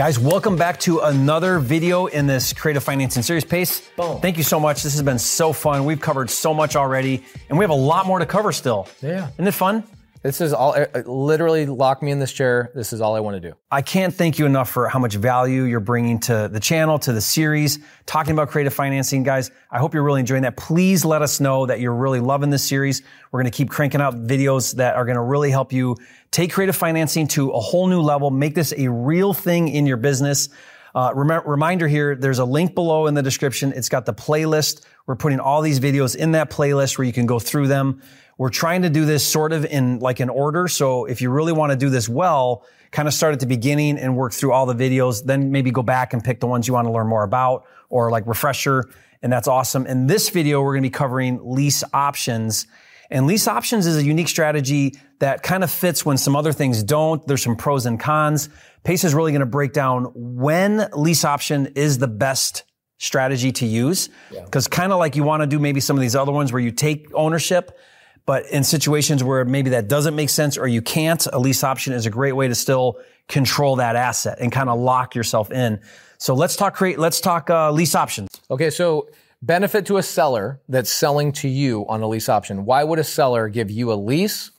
Guys, welcome back to another video in this creative financing series. Pace, Boom. thank you so much. This has been so fun. We've covered so much already, and we have a lot more to cover still. Yeah. Isn't it fun? This is all, uh, literally lock me in this chair. This is all I want to do. I can't thank you enough for how much value you're bringing to the channel, to the series, talking about creative financing. Guys, I hope you're really enjoying that. Please let us know that you're really loving this series. We're going to keep cranking out videos that are going to really help you take creative financing to a whole new level, make this a real thing in your business. Uh, rem- reminder here, there's a link below in the description. It's got the playlist. We're putting all these videos in that playlist where you can go through them. We're trying to do this sort of in like an order. So if you really want to do this well, kind of start at the beginning and work through all the videos, then maybe go back and pick the ones you want to learn more about or like refresher. And that's awesome. In this video, we're going to be covering lease options. And lease options is a unique strategy that kind of fits when some other things don't. There's some pros and cons. Pace is really going to break down when lease option is the best strategy to use. Because kind of like you want to do maybe some of these other ones where you take ownership, but in situations where maybe that doesn't make sense or you can't, a lease option is a great way to still control that asset and kind of lock yourself in. So let's talk create, let's talk uh, lease options. Okay, so benefit to a seller that's selling to you on a lease option. Why would a seller give you a lease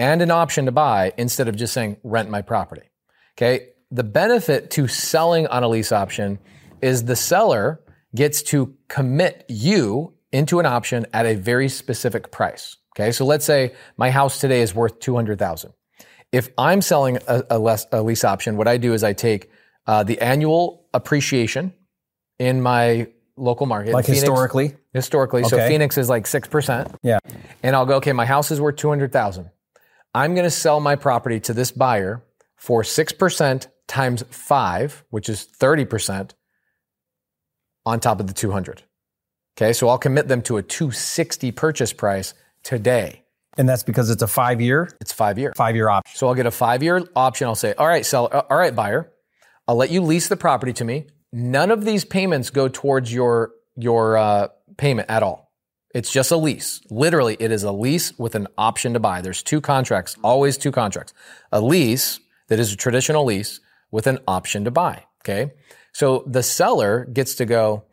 and an option to buy instead of just saying rent my property? Okay, the benefit to selling on a lease option is the seller gets to commit you into an option at a very specific price. Okay, so let's say my house today is worth 200,000. If I'm selling a, a, less, a lease option, what I do is I take uh, the annual appreciation in my local market. Like Phoenix- historically. Historically. So Phoenix is like 6%. Yeah. And I'll go, okay, my house is worth 200,000. I'm going to sell my property to this buyer for 6% times 5, which is 30% on top of the 200. Okay? So I'll commit them to a 260 purchase price today. And that's because it's a five year, It's 5 year. five year option. So I'll get a 5-year option. I'll say, "All right, sell uh, all right, buyer. I'll let you lease the property to me. None of these payments go towards your your uh, payment at all. It's just a lease. Literally, it is a lease with an option to buy. There's two contracts, always two contracts. A lease that is a traditional lease with an option to buy. Okay. So the seller gets to go,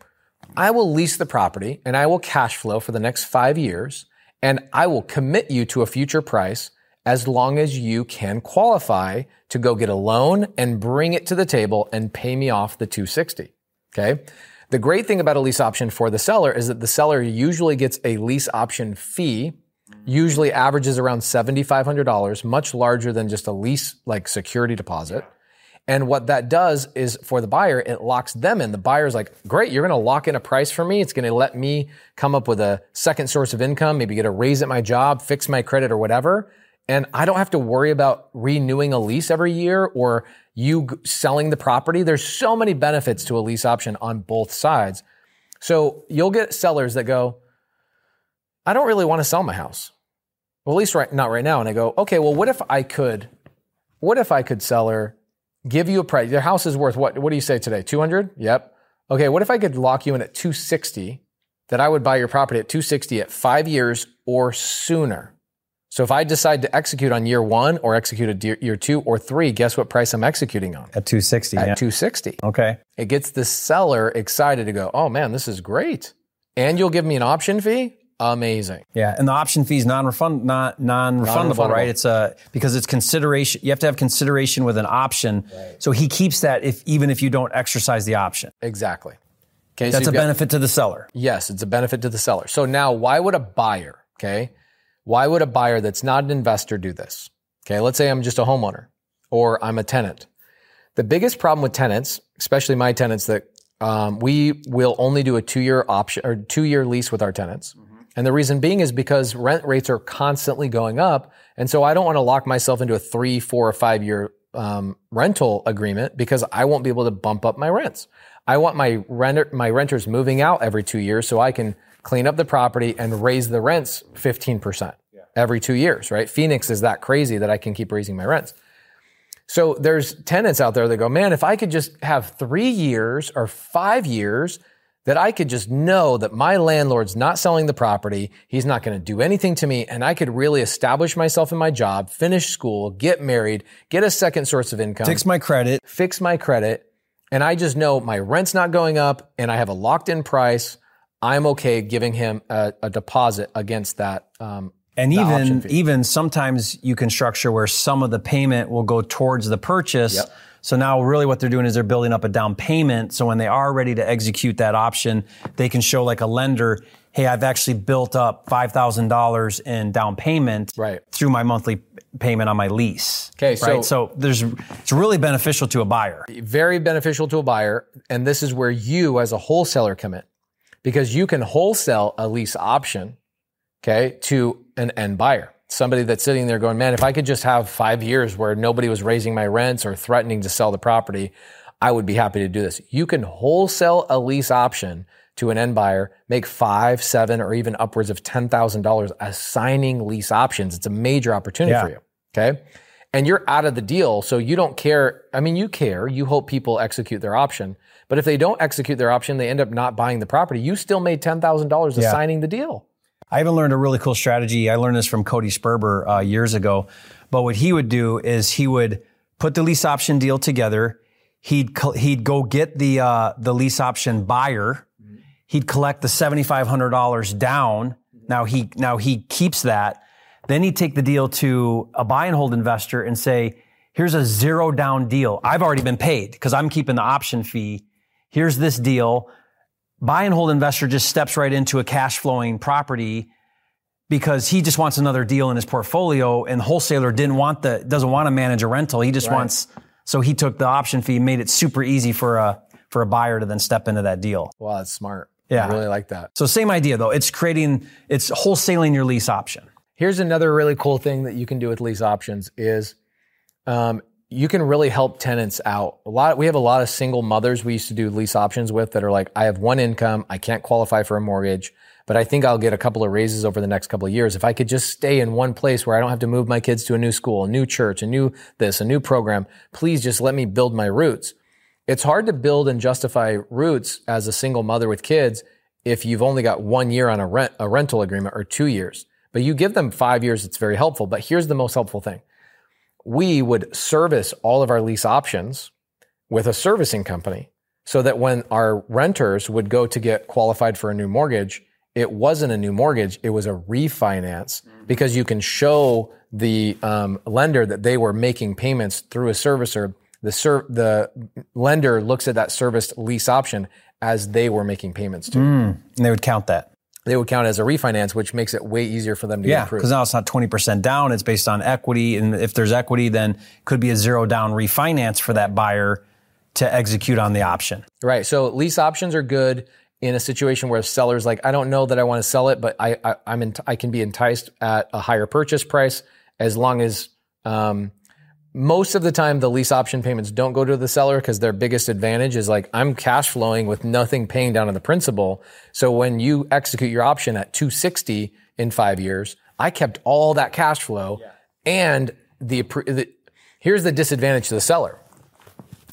I will lease the property and I will cash flow for the next five years and I will commit you to a future price as long as you can qualify to go get a loan and bring it to the table and pay me off the 260. Okay. The great thing about a lease option for the seller is that the seller usually gets a lease option fee, usually averages around $7,500, much larger than just a lease like security deposit. And what that does is for the buyer, it locks them in. The buyer's like, great, you're going to lock in a price for me. It's going to let me come up with a second source of income, maybe get a raise at my job, fix my credit or whatever. And I don't have to worry about renewing a lease every year or you selling the property. There's so many benefits to a lease option on both sides. So you'll get sellers that go, I don't really want to sell my house. Well, at least right, not right now. And I go, okay, well, what if I could, what if I could sell her, give you a price? Your house is worth what? What do you say today? 200? Yep. Okay. What if I could lock you in at 260 that I would buy your property at 260 at five years or sooner? So if I decide to execute on year one or execute at year- two or three, guess what price I'm executing on? At 260. At yeah. 260. Okay. It gets the seller excited to go, oh man, this is great. And you'll give me an option fee? Amazing. Yeah, and the option fee is non-refund, not non-refundable, Non-refundable. right? It's a because it's consideration. You have to have consideration with an option. Right. So he keeps that if even if you don't exercise the option. Exactly. Okay, so That's a got- benefit to the seller. Yes, it's a benefit to the seller. So now, why would a buyer, okay, why would a buyer that's not an investor do this? Okay, let's say I'm just a homeowner or I'm a tenant. The biggest problem with tenants, especially my tenants, that um, we will only do a two-year option or two-year lease with our tenants. And the reason being is because rent rates are constantly going up. And so I don't want to lock myself into a three, four, or five year um, rental agreement because I won't be able to bump up my rents. I want my renter, my renters moving out every two years so I can clean up the property and raise the rents 15% every two years, right? Phoenix is that crazy that I can keep raising my rents. So there's tenants out there that go, man, if I could just have three years or five years, that I could just know that my landlord's not selling the property. He's not going to do anything to me. And I could really establish myself in my job, finish school, get married, get a second source of income, Fix my credit. fix my credit. And I just know my rent's not going up and I have a locked in price. I'm okay giving him a, a deposit against that. Um, And even even sometimes you can structure where some of the payment will go towards the purchase. Yep. So now really what they're doing is they're building up a down payment. So when they are ready to execute that option, they can show like a lender, hey, I've actually built up five thousand dollars in down payment Right. through my monthly payment on my lease. Okay, so- right? so there's it's really beneficial to a buyer. very beneficial to a buyer. And this is where you as a wholesaler come in because you can wholesale a lease option, okay, to an end buyer. Somebody that's sitting there going, man, if I could just have five years where nobody was raising my rents or threatening to sell the property, I would be happy to do this. You can wholesale a lease option to an end buyer, make five, seven, or even upwards of $10,000 assigning lease options. It's a major opportunity Yeah. for you. Okay. And you're out of the deal. So you don't care. I mean, you care. You hope people execute their option. But if they don't execute their option, they end up not buying the property. You still made $10,000 Yeah. assigning the deal. I even learned a really cool strategy. I learned this from Cody Sperber uh, years ago. But what he would do is he would put the lease option deal together. He'd he'd go get the uh, the lease option buyer. He'd collect the seventy five hundred dollars down. Now he now he keeps that. Then he'd take the deal to a buy and hold investor and say, "Here's a zero down deal. I've already been paid because I'm keeping the option fee. Here's this deal." buy and hold investor just steps right into a cash flowing property because he just wants another deal in his portfolio and the wholesaler didn't want the doesn't want to manage a rental he just wants so he took the option fee made it super easy for a for a buyer to then step into that deal Wow, that's smart. Yeah. I really like that. so same idea though it's creating it's wholesaling your lease option Here's another really cool thing that you can do with lease options is um, you can really help tenants out. A lot. We have a lot of single mothers we used to do lease options with that are like, I have one income, I can't qualify for a mortgage, but I think I'll get a couple of raises over the next couple of years if I could just stay in one place where I don't have to move my kids to a new school, a new church, a new this, a new program. Please just let me build my roots. It's hard to build and justify roots as a single mother with kids if you've only got one year on a rent, a rental agreement or two years. But you give them five years, it's very helpful. But here's the most helpful thing. We would service all of our lease options with a servicing company so that when our renters would go to get qualified for a new mortgage, it wasn't a new mortgage, it was a refinance because you can show the um, lender that they were making payments through a servicer. The, ser- the lender looks at that serviced lease option as they were making payments to. and they would count that They would count as a refinance, which makes it way easier for them to yeah get approved. because now it's not 20% down it's based on equity and if there's equity then it could be a zero down refinance for that buyer to execute on the option Right. So lease options are good in a situation where a seller's like, I don't know that I want to sell it, but I, I I'm ent- I can be enticed at a higher purchase price as long as um, most of the time the lease option payments don't go to the seller because their biggest advantage is like I'm cash flowing with nothing paying down on the principal. So when you execute your option at 260 in five years, I kept all that cash flow and the, the here's the disadvantage to the seller.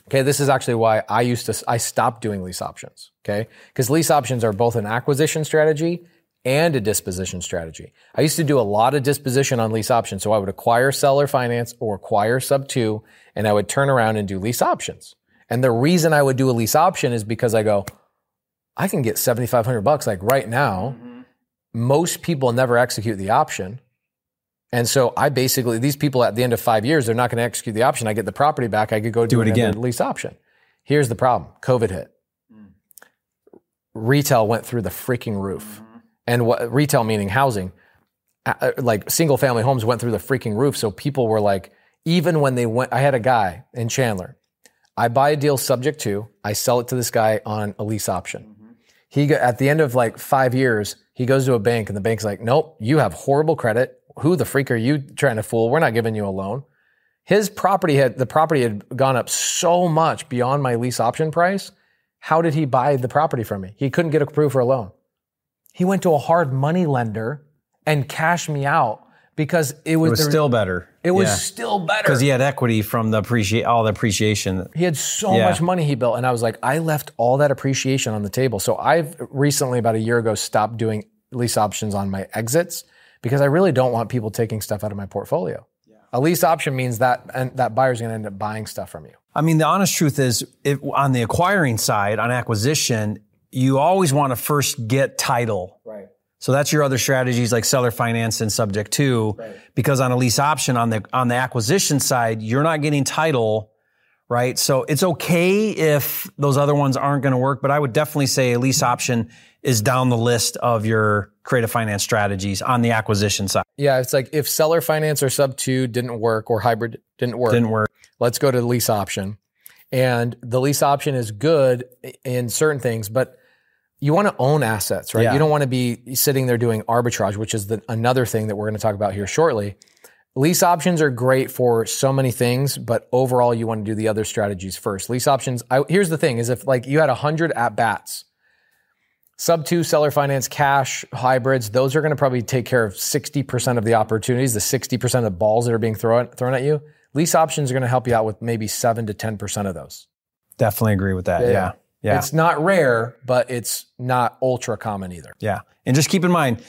Okay, this is actually why I used to I stopped doing lease options. Okay, because lease options are both an acquisition strategy and a disposition strategy. I used to do a lot of disposition on lease options, so I would acquire seller finance or acquire sub two, and I would turn around and do lease options. And the reason I would do a lease option is because I go, I can get seventy five hundred bucks like right now. Mm-hmm. Most people never execute the option. And so I basically, these people at the end of five years, they're not going to execute the option. I get the property back. I could go do, it again. lease option. Here's the problem. COVID hit. Mm. Retail went through the freaking roof. Mm. And what retail meaning housing, uh, uh, like single family homes went through the freaking roof. So people were like, even when they went, I had a guy in Chandler. I buy a deal subject to, I sell it to this guy on a lease option. He at the end of like five years, he goes to a bank and the bank's like, nope, you have horrible credit. Who the freak are you trying to fool? We're not giving you a loan. His property had, the property had gone up so much beyond my lease option price. How did he buy the property from me? He couldn't get approved for a loan. He went to a hard money lender and cashed me out because it was, It was there- still better. it was Yeah. still better. because he had equity from the appreciate all the appreciation. He had so Yeah. much money he built, and I was like, I left all that appreciation on the table. So I've recently, about a year ago, stopped doing lease options on my exits because I really don't want people taking stuff out of my portfolio. A lease option means that and that buyer's going to end up buying stuff from you. I mean, the honest truth is, if, on the acquiring side, on acquisition, you always want to first get title. Right. So that's your other strategies like seller finance and subject to, because on a lease option on the on the acquisition side, you're not getting title, right? So it's okay if those other ones aren't going to work, but I would definitely say a lease option is down the list of your creative finance strategies on the acquisition side. Yeah, it's like if seller finance or sub two didn't work or hybrid didn't work, Didn't work. let's go to the lease option. And the lease option is good in certain things, but you want to own assets, right? Yeah. You don't want to be sitting there doing arbitrage, which is the, another thing that we're going to talk about here shortly. Lease options are great for so many things, but overall, you want to do the other strategies first. Lease options. I, here's the thing: is if like you had hundred at bats, sub two seller finance, cash hybrids, those are going to probably take care of sixty percent of the opportunities, the sixty percent of the balls that are being thrown thrown at you. Lease options are going to help you out with maybe seven to ten percent of those. Definitely agree with that. Yeah. Yeah. It's not rare, but it's not ultra common either. Yeah. And just keep in mind,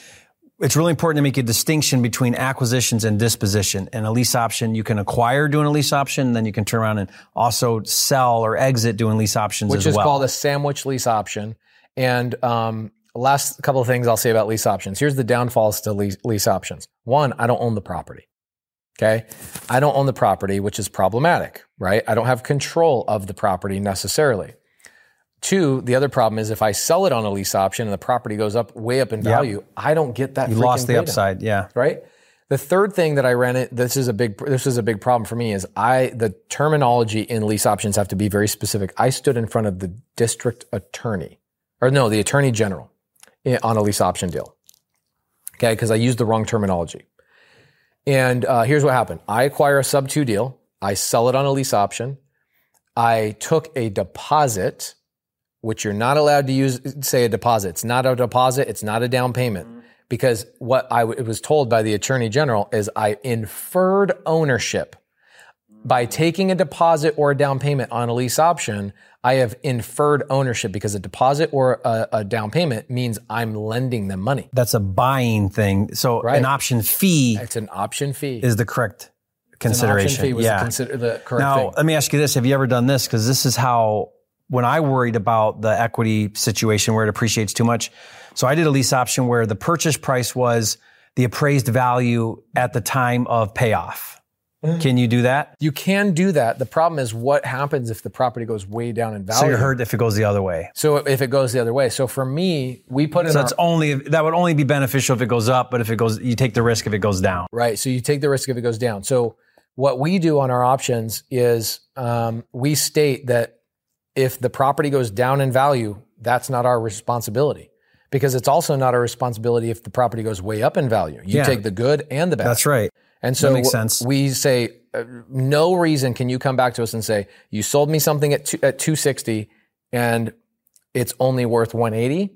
it's really important to make a distinction between acquisitions and disposition. And a lease option, you can acquire doing a lease option, then you can turn around and also sell or exit doing lease options which is well. called a sandwich lease option. And um, last couple of things I'll say about lease options. Here's the downfalls to lease, lease options. One, I don't own the property. Okay. I don't own the property, which is problematic, right? I don't have control of the property necessarily. Two, the other problem is if I sell it on a lease option and the property goes up way up in value, I don't get that. you lost the upside. Yeah. right? The third thing that I ran it, this is a big, this is a big problem for me is I, the terminology in lease options have to be very specific. I stood in front of the district attorney, or no, the attorney general on a lease option deal. Okay, because I used the wrong terminology. And uh, here's what happened: I acquire a sub two deal, I sell it on a lease option, I took a deposit, which you're not allowed to use. Say a deposit. It's not a deposit. It's not a down payment because what I w- was told by the attorney general is I inferred ownership by taking a deposit or a down payment on a lease option. I have inferred ownership because a deposit or a, a down payment means I'm lending them money. That's a buying thing. So Right. an option fee It's an option fee. is the correct An consideration. option fee was yeah. consider the correct Now, thing. let me ask you this. Have you ever done this? Because this is how, when I worried about the equity situation where it appreciates too much. So I did a lease option where the purchase price was the appraised value at the time of payoff. Mm-hmm. Can you do that? You can do that. The problem is what happens if the property goes way down in value. So you're hurt if it goes the other way. So if it goes the other way. So for me, we put in So our, that's only, that would only be beneficial if it goes up, but if it goes, you take the risk if it goes down. Right. So you take the risk if it goes down. So what we do on our options is um, we state that if the property goes down in value, that's not our responsibility. Because it's also not our responsibility if the property goes way up in value. You Yeah. take the good and the bad. That's right. And so sense. we say, uh, no reason can you come back to us and say you sold me something at two, at 260 and it's only worth 180.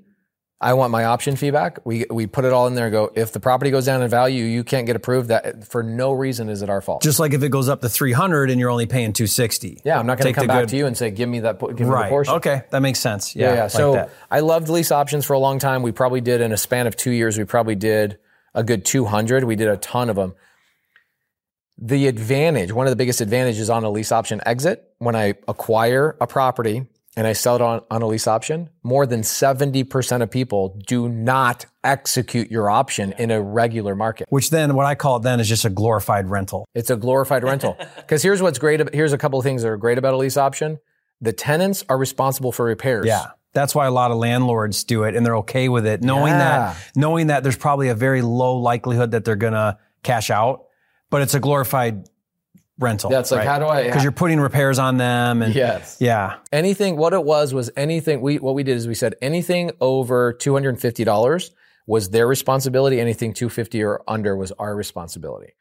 I want my option feedback. We we put it all in there and go, if the property goes down in value, you can't get approved. That for no reason is it our fault. Just like if it goes up to 300 and you're only paying 260. yeah, I'm not going to come back good- to you and say, give me that, give me the Right. portion. Okay. That makes sense. Yeah, Yeah. yeah. like so that. I loved lease options for a long time. We probably did in a span of two years. We probably did a good 200. We did a ton of them. The advantage, one of the biggest advantages on a lease option exit, when I acquire a property and I sell it on, on a lease option, more than 70% of people do not execute your option in a regular market. Which then, what I call it then is just a glorified rental. It's a glorified rental. Because here's what's great. ab- Here's a couple of things that are great about a lease option. The tenants are responsible for repairs. Yeah. That's why a lot of landlords do it and they're okay with it, knowing Yeah. that knowing that there's probably a very low likelihood that they're gonna cash out, but it's a glorified rental. Yeah, it's like, how do I- Because you're putting repairs on them and Yes. yeah. anything what it was was anything we what we did is we said anything over $250 was their responsibility anything 250 or under was our responsibility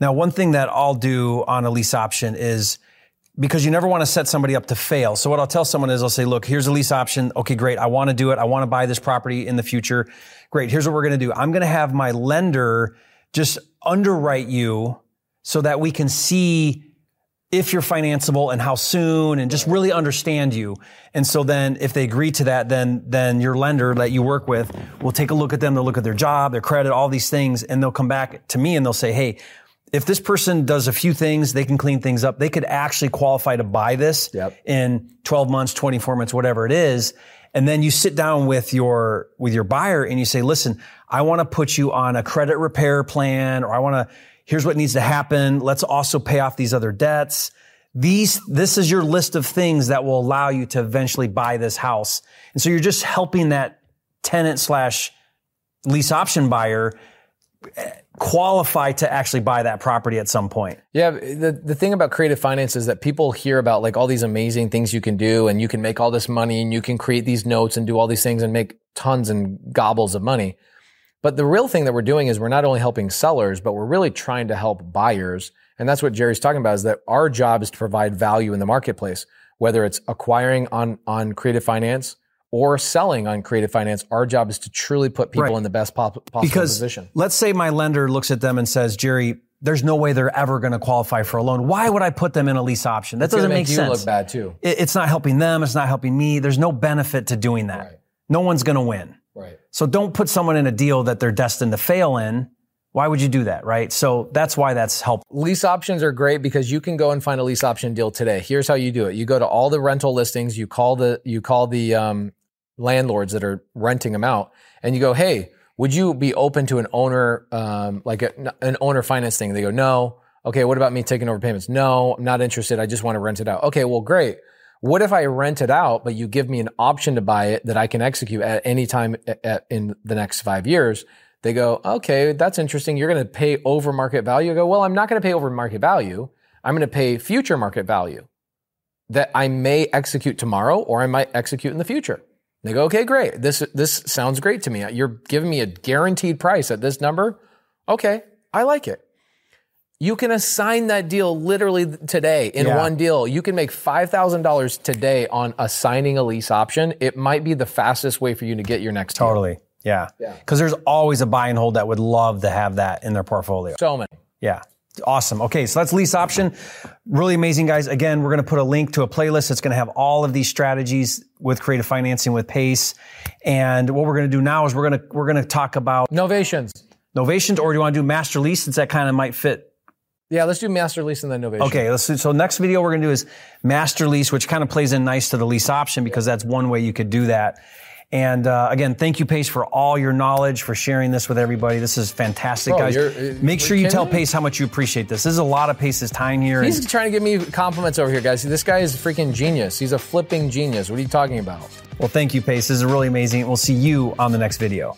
Now, one thing that I'll do on a lease option is because you never want to set somebody up to fail. So what I'll tell someone is I'll say, look, here's a lease option. Okay, great. I want to do it. I want to buy this property in the future. Great. Here's what we're going to do. I'm going to have my lender just underwrite you so that we can see if you're financeable and how soon and just really understand you. And so then if they agree to that, then, then your lender that you work with will take a look at them. They'll look at their job, their credit, all these things, and they'll come back to me and they'll say, Hey, if this person does a few things, they can clean things up. They could actually qualify to buy this Yep. in 12 months, 24 months, whatever it is. And then you sit down with your, with your buyer and you say, listen, I want to put you on a credit repair plan or I want to, here's what needs to happen. Let's also pay off these other debts. These, this is your list of things that will allow you to eventually buy this house. And so you're just helping that tenant slash lease option buyer eh, qualify to actually buy that property at some point. Yeah, the, the thing about creative finance is that people hear about like all these amazing things you can do and you can make all this money and you can create these notes and do all these things and make tons and gobbles of money. But the real thing that we're doing is we're not only helping sellers, but we're really trying to help buyers. And that's what Jerry's talking about is that our job is to provide value in the marketplace, whether it's acquiring on, on creative finance or selling on creative finance. Our job is to truly put people Right. in the best po- possible because position. let's say my lender looks at them and says, Jerry, there's no way they're ever going to qualify for a loan. Why would I put them in a lease option? That It's doesn't make you sense. look bad too. It- It's not helping them. It's not helping me. There's no benefit to doing that. Right. No one's going to win. So don't put someone in a deal that they're destined to fail in. Why would you do that? Right. So that's why that's helpful. Lease options are great because you can go and find a lease option deal today. Here's how you do it. You go to all the rental listings, you call the you call the um, landlords that are renting them out, and you go, "Hey, would you be open to an owner um, like a, an owner finance thing?" They go, "No." Okay, what about me taking over payments? No, I'm not interested. I just want to rent it out. Okay, well, great. What if I rent it out, but you give me an option to buy it that I can execute at any time at, at- in the next five years? They go, okay, that's interesting. You're going to pay over market value. I go, well, I'm not going to pay over market value. I'm going to pay future market value that I may execute tomorrow or I might execute in the future. They go, okay, great. This, this sounds great to me. You're giving me a guaranteed price at this number. Okay. I like it. You can assign that deal literally today in Yeah. one deal. You can make $5,000 today on assigning a lease option. It might be the fastest way for you to get your next deal. Totally. Yeah. Because there's always a buy and hold that would love to have that in their portfolio. So many. Yeah. Awesome. Okay, so that's lease option. Really amazing, guys. Again, we're going to put a link to a playlist that's going to have all of these strategies with creative financing with Pace. And what we're going to do now is we're going to we're going to talk about Novations. novations, or do you want to do master lease since that kind of might fit? Yeah, let's do master lease and then novation. Okay, let's do, so next video we're going to do is master lease, which kind of plays in nice to the lease option because that's one way you could do that. And uh, again, thank you, Pace, for all your knowledge, for sharing this with everybody. This is fantastic, Bro, guys. uh, Make sure you tell? Pace how much you appreciate this. This is a lot of Pace's time here. and- He's trying to give me compliments over here, guys. This guy is a freaking genius. He's a flipping genius. What are you talking about? Well, thank you, Pace. This is really amazing. We'll see you on the next video.